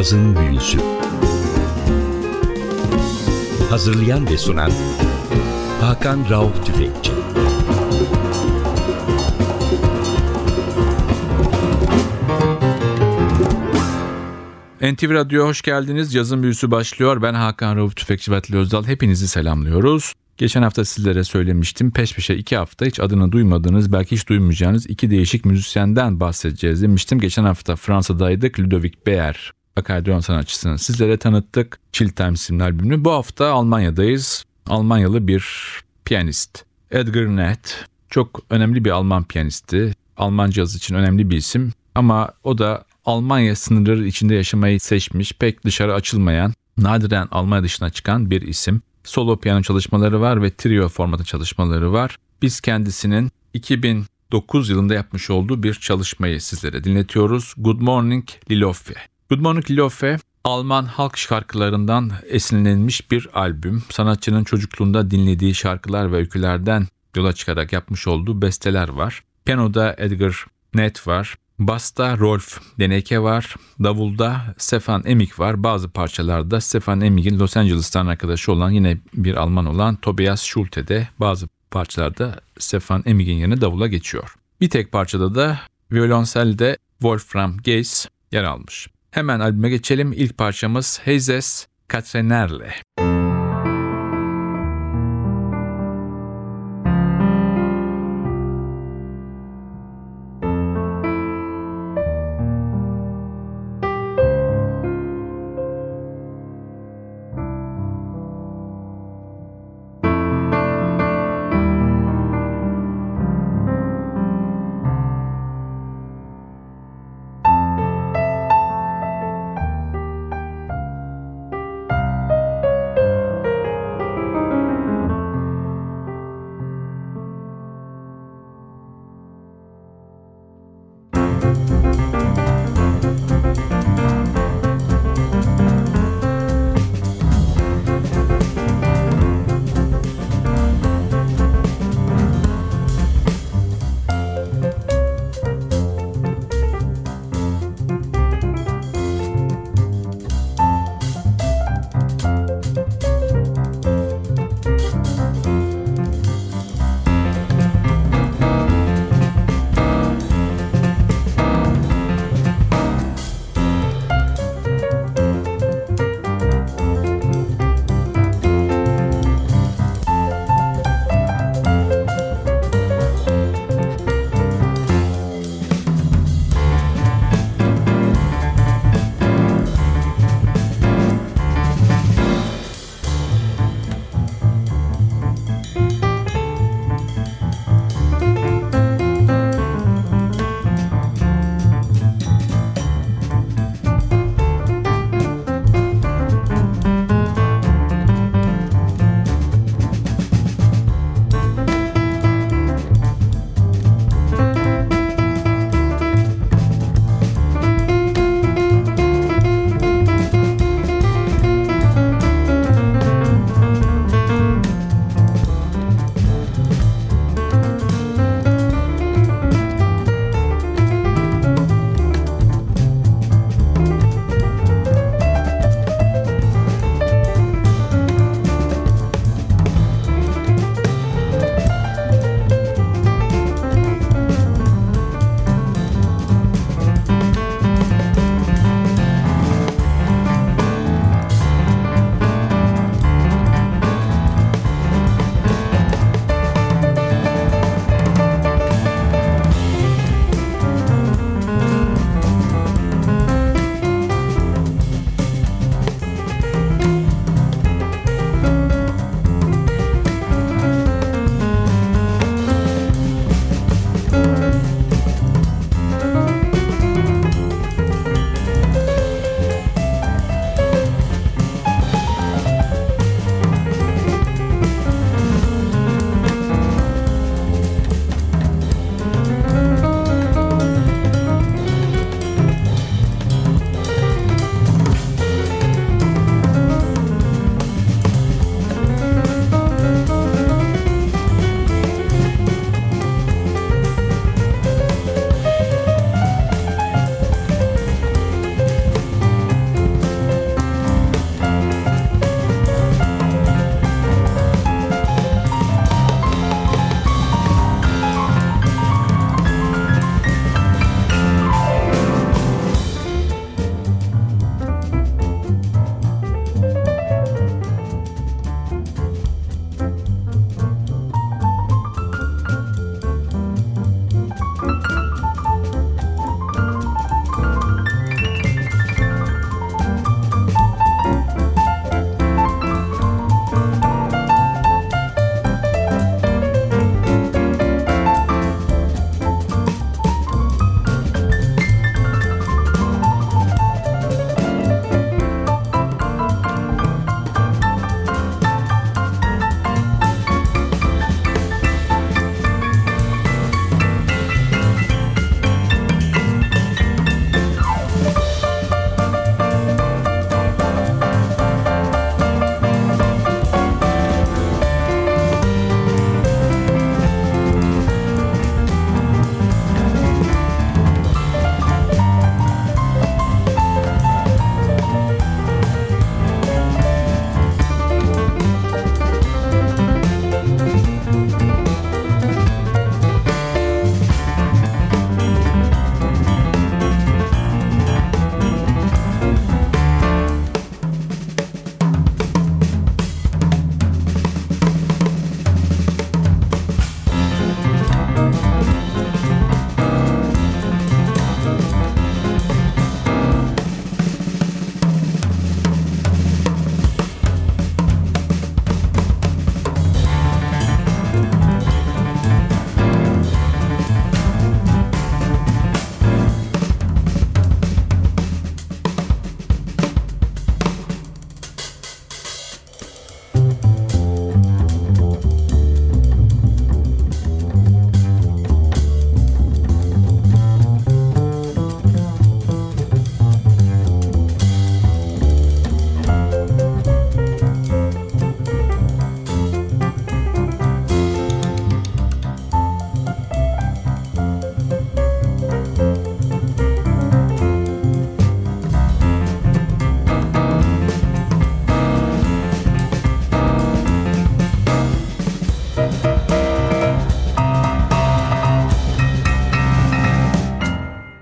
Cazın Büyüsü Hazırlayan ve sunan Hakan Rauf Tüfekçi NTV Radyo'ya hoş geldiniz. Yazın büyüsü başlıyor. Ben Hakan Rauf Tüfekçi ve Özdal. Hepinizi selamlıyoruz. Geçen hafta sizlere söylemiştim. Peş peşe iki hafta hiç adını duymadığınız, belki hiç duymayacağınız iki değişik müzisyenden bahsedeceğiz demiştim. Geçen hafta Fransa'daydık. Ludovic Beer, akordeon sanatçısını sizlere tanıttık. Chill Time isimli albümünü. Bu hafta Almanya'dayız. Almanyalı bir piyanist. Edgar Net. Çok önemli bir Alman piyanisti. Alman caz için önemli bir isim. Ama o da Almanya sınırları içinde yaşamayı seçmiş, pek dışarı açılmayan, nadiren Almanya dışına çıkan bir isim. Solo piyano çalışmaları var ve trio formatı çalışmaları var. Biz kendisinin 2009 yılında yapmış olduğu bir çalışmayı sizlere dinletiyoruz. Good Morning Lilofe. Good Morning Lilofe Alman halk şarkılarından esinlenilmiş bir albüm. Sanatçının çocukluğunda dinlediği şarkılar ve öykülerden yola çıkarak yapmış olduğu besteler var. Piyanoda Edgar Net var. Basta Rolf Deneke var. Davulda Stefan Emig var. Bazı parçalarda Stefan Emig'in Los Angeles'tan arkadaşı olan yine bir Alman olan Tobias Schulte de bazı parçalarda Stefan Emig'in yerine davula geçiyor. Bir tek parçada da violonselde Wolfram Geis yer almış. Hemen albüme geçelim. İlk parçamız Hazes Katrenerle.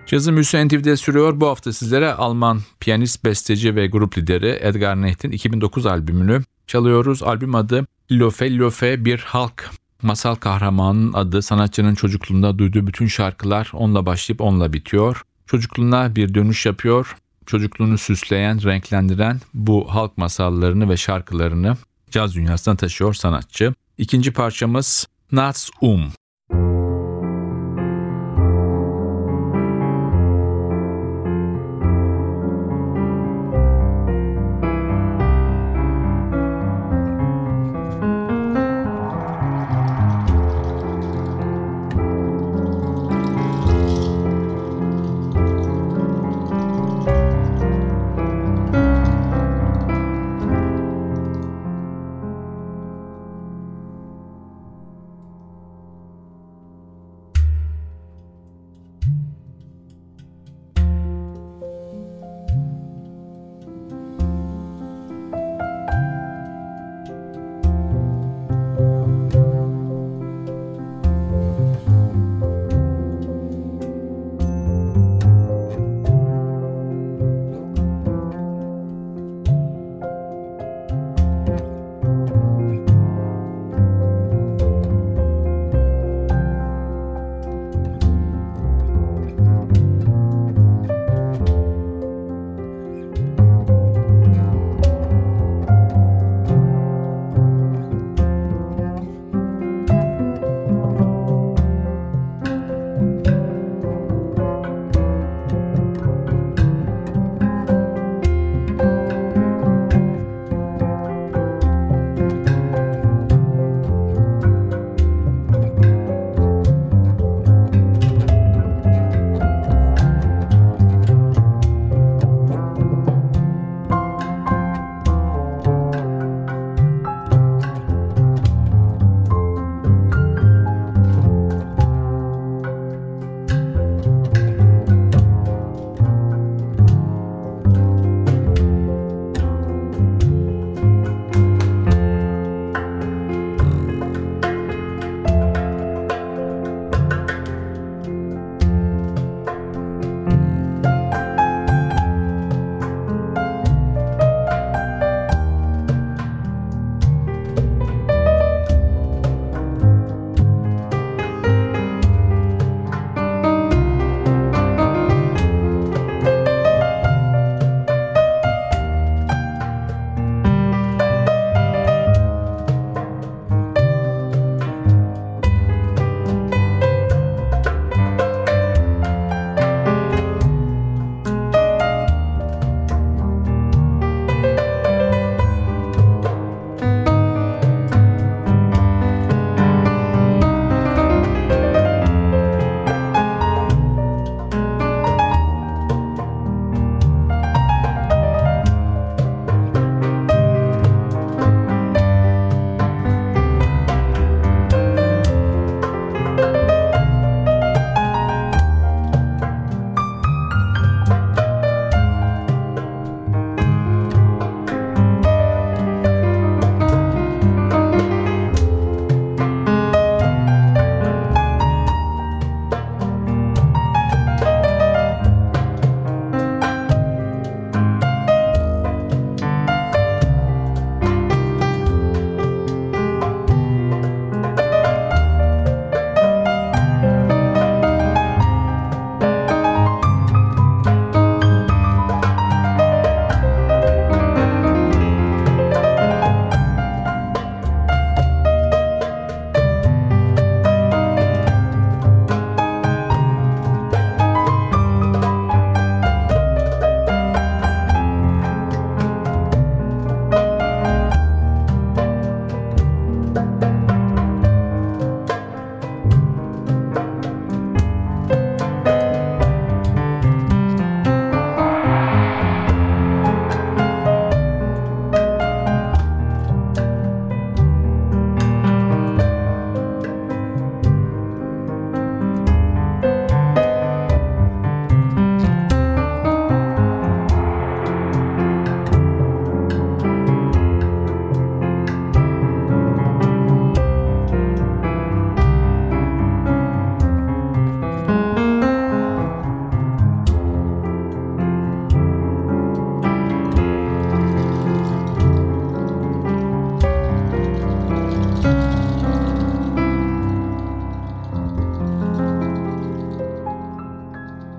Cazın Müziği NTV'de sürüyor. Bu hafta sizlere Alman piyanist, besteci ve grup lideri Edgar Necht'in 2009 albümünü çalıyoruz. Albüm adı Lofe Lofe bir halk masal kahramanının adı sanatçının çocukluğunda duyduğu bütün şarkılar onunla başlayıp onunla bitiyor. Çocukluğuna bir dönüş yapıyor. Çocukluğunu süsleyen, renklendiren bu halk masallarını ve şarkılarını caz dünyasına taşıyor sanatçı. İkinci parçamız Nats Um.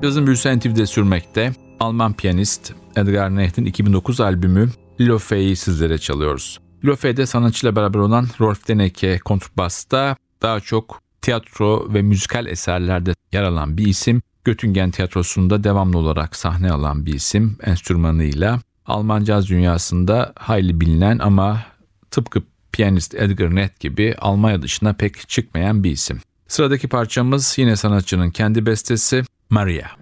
Yazın büyüsü NTV'de sürmekte. Alman piyanist Edgar Necht'in 2009 albümü Lofe'yi sizlere çalıyoruz. Lofe'de sanatçıyla beraber olan Rolf Deneke kontrbasta daha çok tiyatro ve müzikal eserlerde yer alan bir isim. Göttingen Tiyatrosu'nda devamlı olarak sahne alan bir isim enstrümanıyla. Alman caz dünyasında hayli bilinen ama tıpkı piyanist Edgar Nett gibi Almanya dışına pek çıkmayan bir isim. Sıradaki parçamız yine sanatçının kendi bestesi María.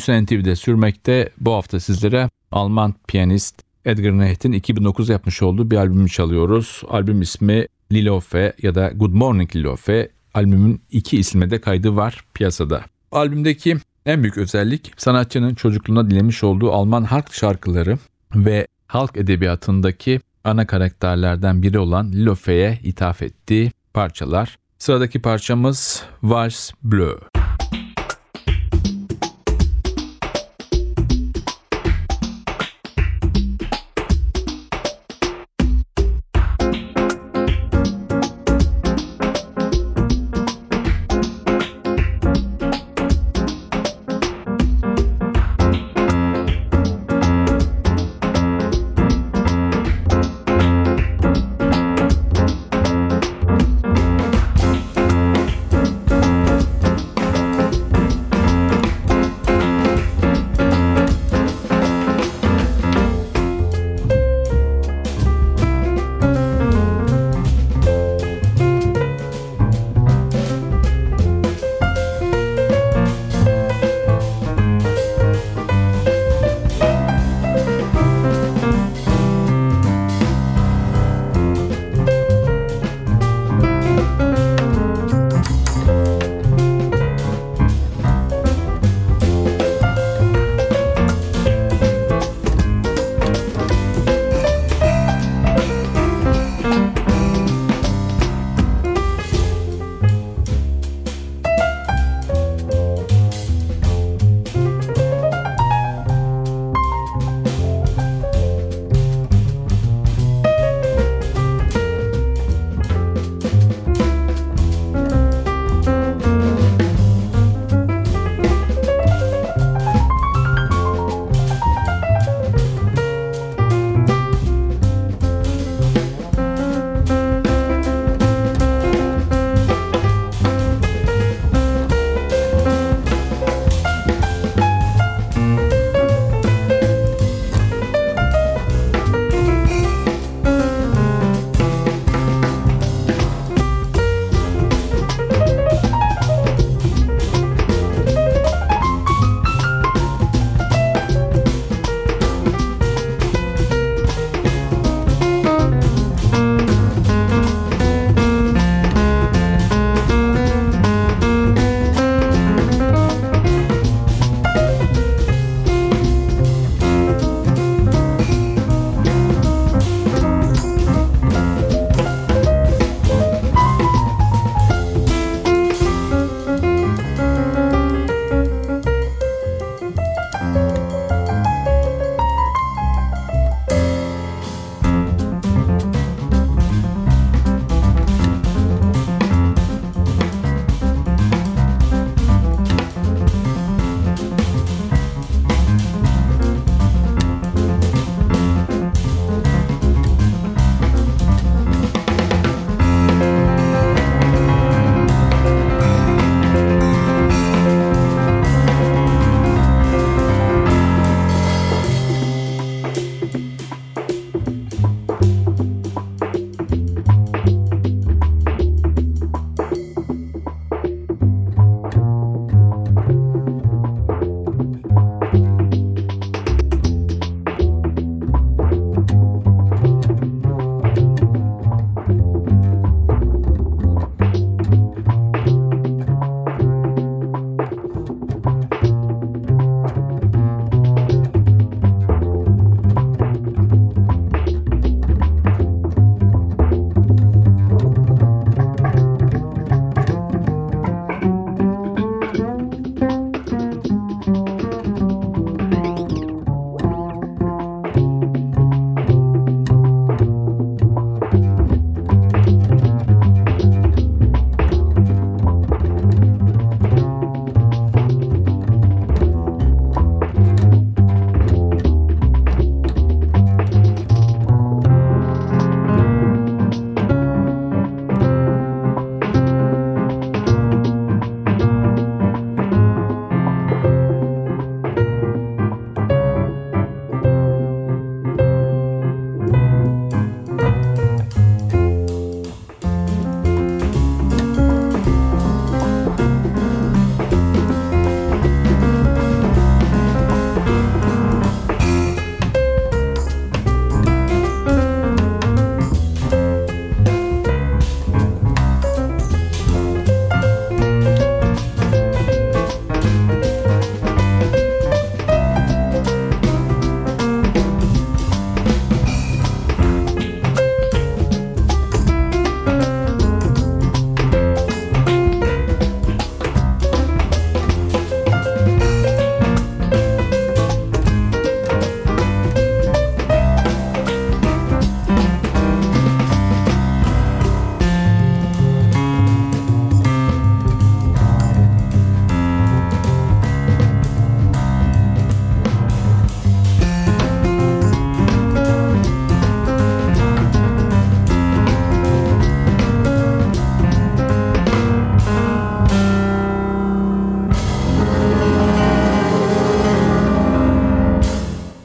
Büyüsü NTV'de sürmekte. Bu hafta sizlere Alman piyanist Edgar Neht'in 2009 yapmış olduğu bir albümü çalıyoruz. Albüm ismi Lilofe ya da Good Morning Lilofe. Albümün iki isme de kaydı var piyasada. Albümdeki en büyük özellik sanatçının çocukluğuna dilemiş olduğu Alman halk şarkıları ve halk edebiyatındaki ana karakterlerden biri olan Lilofe'ye ithaf ettiği parçalar. Sıradaki parçamız Vals Bleu.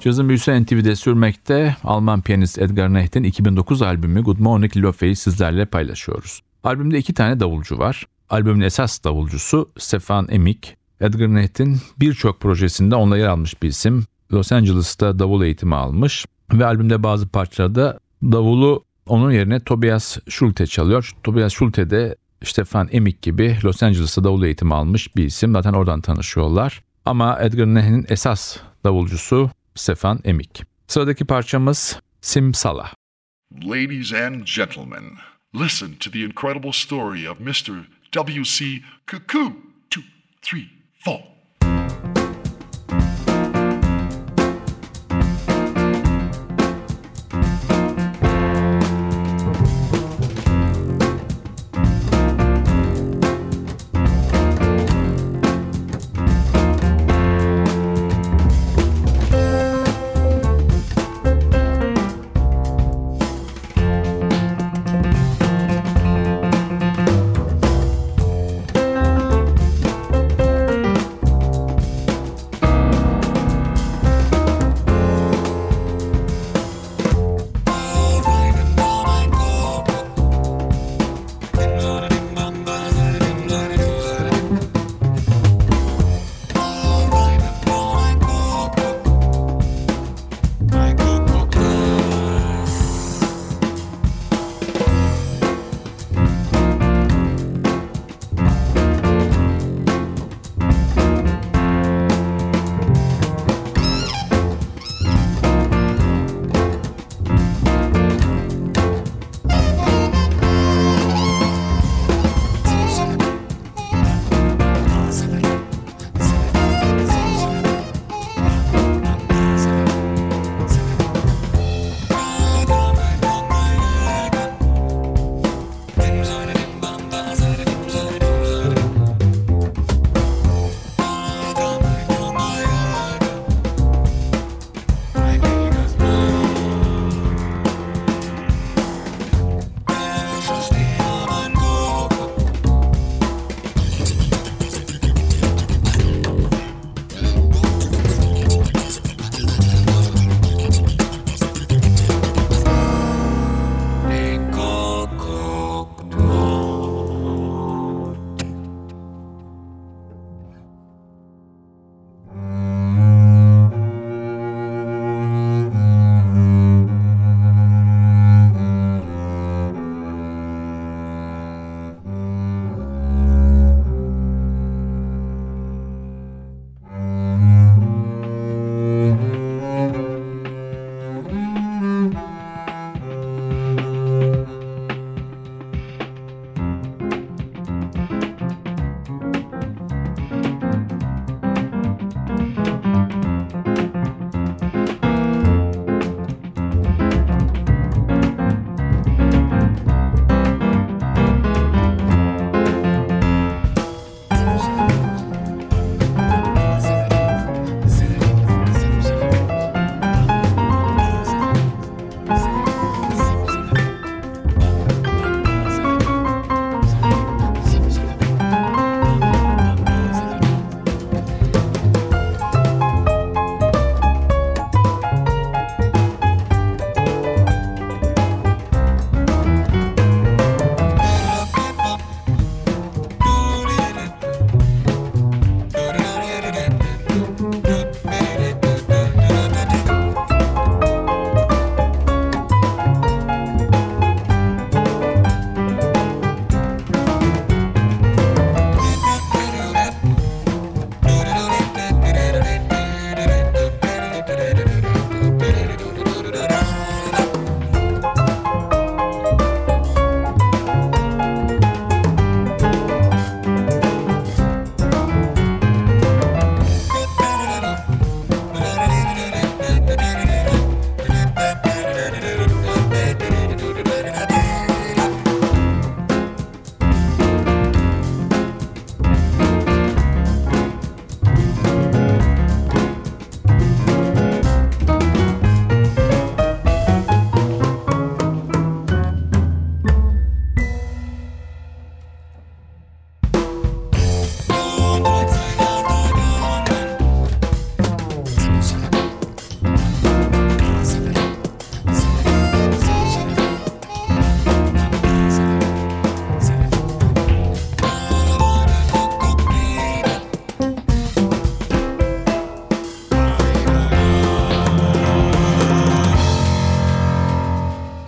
Cazın büyüsü NTV'de sürmekte Alman piyanist Edgar Necht'in 2009 albümü Good Morning Lofe'yi sizlerle paylaşıyoruz. Albümde iki tane davulcu var. Albümün esas davulcusu Stefan Emik. Edgar Necht'in birçok projesinde onunla yer almış bir isim. Los Angeles'ta davul eğitimi almış ve albümde bazı parçalarda davulu onun yerine Tobias Schulte çalıyor. Tobias Schulte de Stefan Emik gibi Los Angeles'ta davul eğitimi almış bir isim. Zaten oradan tanışıyorlar. Ama Edgar Necht'in esas davulcusu Stefan Emik. Sıradaki parçamız Simsala. Ladies and gentlemen, listen to the incredible story of Mr. W.C. Cuckoo. Two, three, four.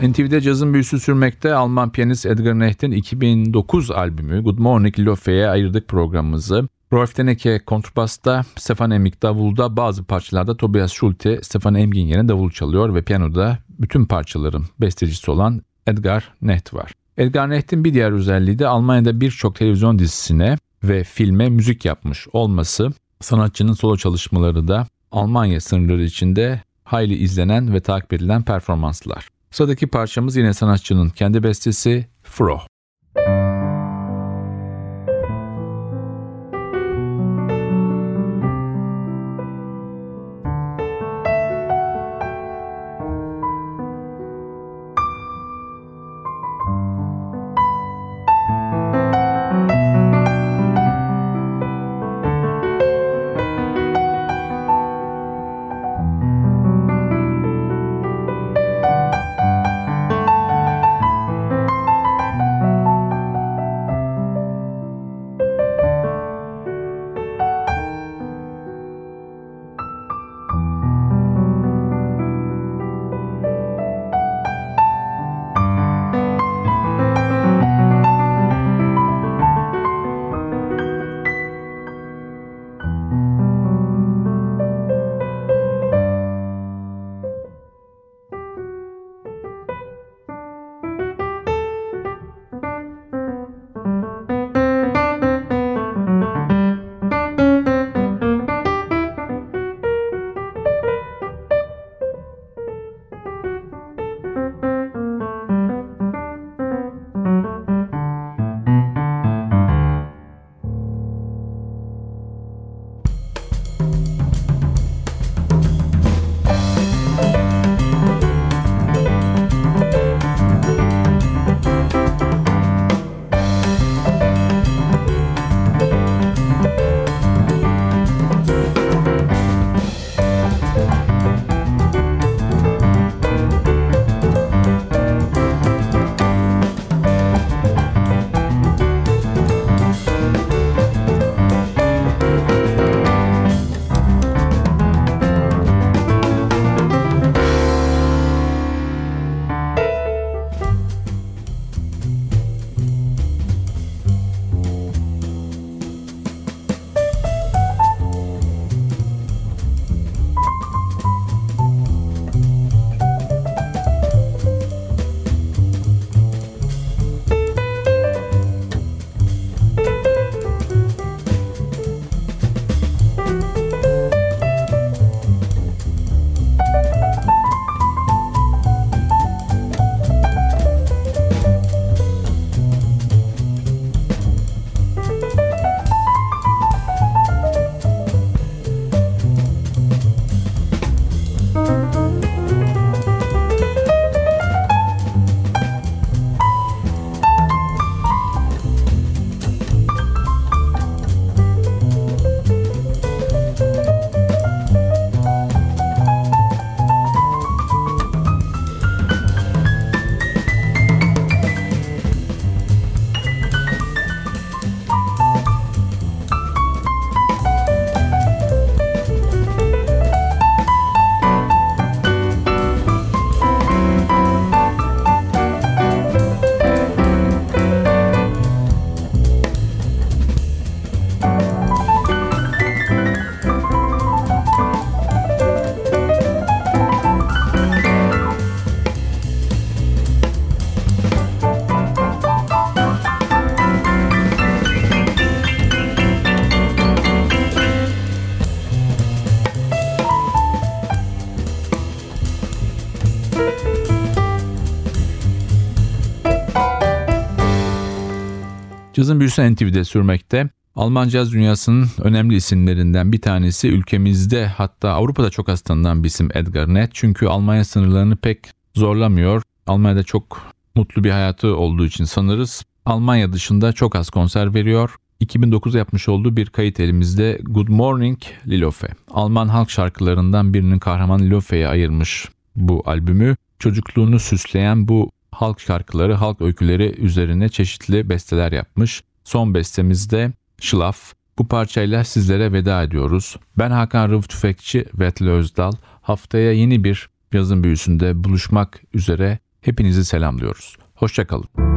NTV'de cazın büyüsü sürmekte Alman piyanist Edgar Necht'in 2009 albümü Good Morning Lofe'ye ayırdık programımızı. Rolf Deneke kontrbasta, Stefan Emig davulda, bazı parçalarda Tobias Schulte, Stefan Emgin yerine davul çalıyor ve piyanoda bütün parçaların bestecisi olan Edgar Necht var. Edgar Necht'in bir diğer özelliği de Almanya'da birçok televizyon dizisine ve filme müzik yapmış olması. Sanatçının solo çalışmaları da Almanya sınırları içinde hayli izlenen ve takip edilen performanslar. Sıradaki parçamız yine sanatçının kendi bestesi Fro. Cazın büyüsü NTV'de sürmekte. Alman caz dünyasının önemli isimlerinden bir tanesi ülkemizde hatta Avrupa'da çok az tanınan bir isim Edgar Net. Çünkü Almanya sınırlarını pek zorlamıyor. Almanya'da çok mutlu bir hayatı olduğu için sanırız. Almanya dışında çok az konser veriyor. 2009'da yapmış olduğu bir kayıt elimizde Good Morning Lilofe. Alman halk şarkılarından birinin kahraman Lilofe'ye ayırmış bu albümü. Çocukluğunu süsleyen bu halk şarkıları, halk öyküleri üzerine çeşitli besteler yapmış. Son bestemizde Şılaf. Bu parçayla sizlere veda ediyoruz. Ben Hakan Rıf Tüfekçi ve Özdal. Haftaya yeni bir yazın büyüsünde buluşmak üzere. Hepinizi selamlıyoruz. Hoşçakalın.